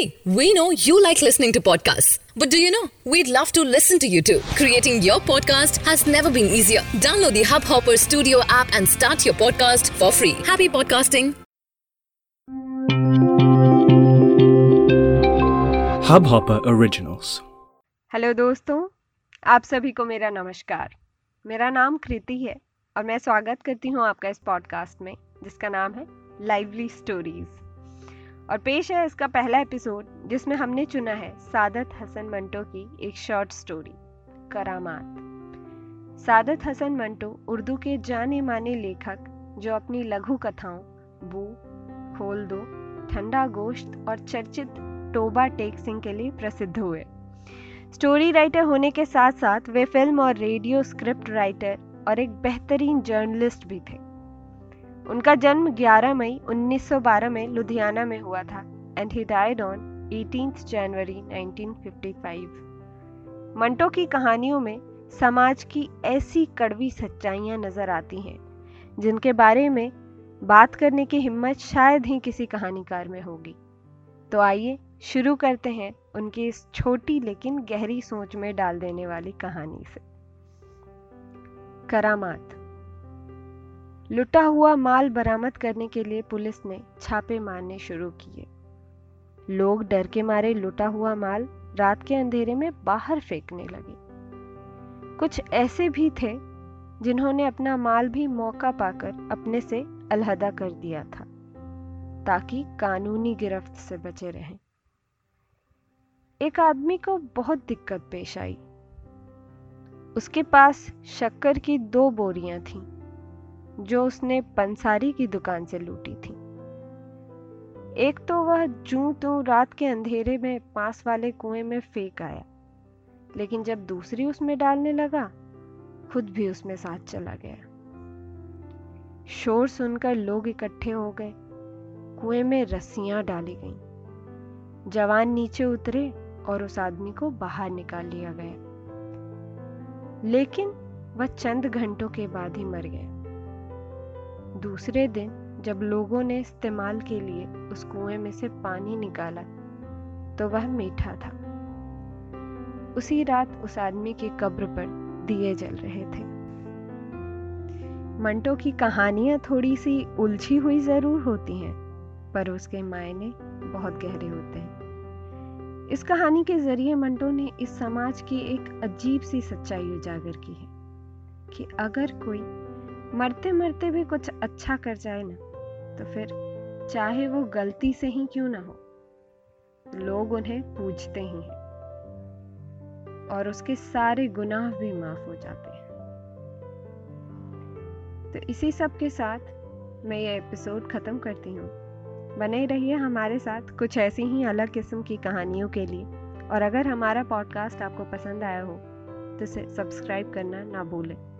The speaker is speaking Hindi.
See, we know you like listening to podcasts. But do you know? We'd love to listen to you too. Creating your podcast has never been easier. Download the Hubhopper Studio app and start your podcast for free. Happy podcasting. Hubhopper Originals. Hello दोस्तों आप सभी को मेरा नमस्कार मेरा नाम कृति है और मैं स्वागत करती हूँ आपका इस पॉडकास्ट में जिसका नाम है लाइवली स्टोरीज और पेश है इसका पहला एपिसोड, जिसमें हमने चुना है सादत हसन मंटो की एक शॉर्ट स्टोरी करामात। सादत हसन मंटो उर्दू के जाने माने लेखक, जो अपनी लघु कथाओं, बू, खोल दो, ठंडा गोश्त और चर्चित टोबा टेक सिंह के लिए प्रसिद्ध हुए। स्टोरी राइटर होने के साथ साथ वे फ़िल्म और रेडियो स्क्रिप्ट राइटर और एक बेहतरीन जर्नलिस्ट भी थे। उनका जन्म 11 मई 1912 में लुधियाना में हुआ था and he died on 18 January 1955 Manto की कहानियों में समाज की ऐसी कड़वी सच्चाइयाँ नज़र आती हैं, जिनके बारे में बात करने की हिम्मत शायद ही किसी कहानीकार में होगी। तो आइए शुरू करते हैं उनकी इस छोटी लेकिन गहरी सोच में डाल देने वाली कहानी से। करामात। लुटा हुआ माल बरामद करने के लिए पुलिस ने छापे मारने शुरू किए। लोग डर के मारे लुटा हुआ माल रात के अंधेरे में बाहर फेंकने लगे। कुछ ऐसे भी थे जिन्होंने अपना माल भी मौका पाकर अपने से अलहदा कर दिया था, ताकि कानूनी गिरफ्त से बचे रहें। एक आदमी को बहुत दिक्कत पेश आई। उसके पास शक्कर की दो बोरियाँ थीं। जो उसने पंसारी की दुकान से लूटी थी। एक तो वह जू तो रात के अंधेरे में पास वाले कुएँ में फेंक आया, लेकिन जब दूसरी उसमें डालने लगा, खुद भी उसमें साथ चला गया। शोर सुनकर लोग इकट्ठे हो गए। कुएँ में रस्सियाँ डाली गईं। जवान नीचे उतरे और उस आदमी को बाहर निकाल लिया गया। लेकिन वह चंद घंटों के बाद ही मर गया। दूसरे दिन, जब लोगों ने इस्तेमाल के लिए उस कुएँ में से पानी निकाला तो वह मीठा था। उसी रात उस आदमी की कब्र पर दिए जल रहे थे। मंटो की कहानियाँ थोड़ी सी उलझी हुई ज़रूर होती हैं, पर उसके मायने बहुत गहरे होते हैं। इस कहानी के ज़रिए मंटो ने इस समाज की एक अजीब सी सच्चाई उजागर की है कि अगर कोई मरते मरते भी कुछ अच्छा कर जाए ना तो फिर चाहे वो गलती से ही क्यों ना हो, लोग उन्हें पूछते ही हैं। और उसके सारे गुनाह भी माफ़ हो जाते हैं। तो इसी सब के साथ मैं ये एपिसोड ख़त्म करती हूँ। बने रहिए हमारे साथ कुछ ऐसी ही अलग किस्म की कहानियों के लिए। और अगर हमारा पॉडकास्ट आपको पसंद आया हो तो इसे सब्सक्राइब करना ना भूलें।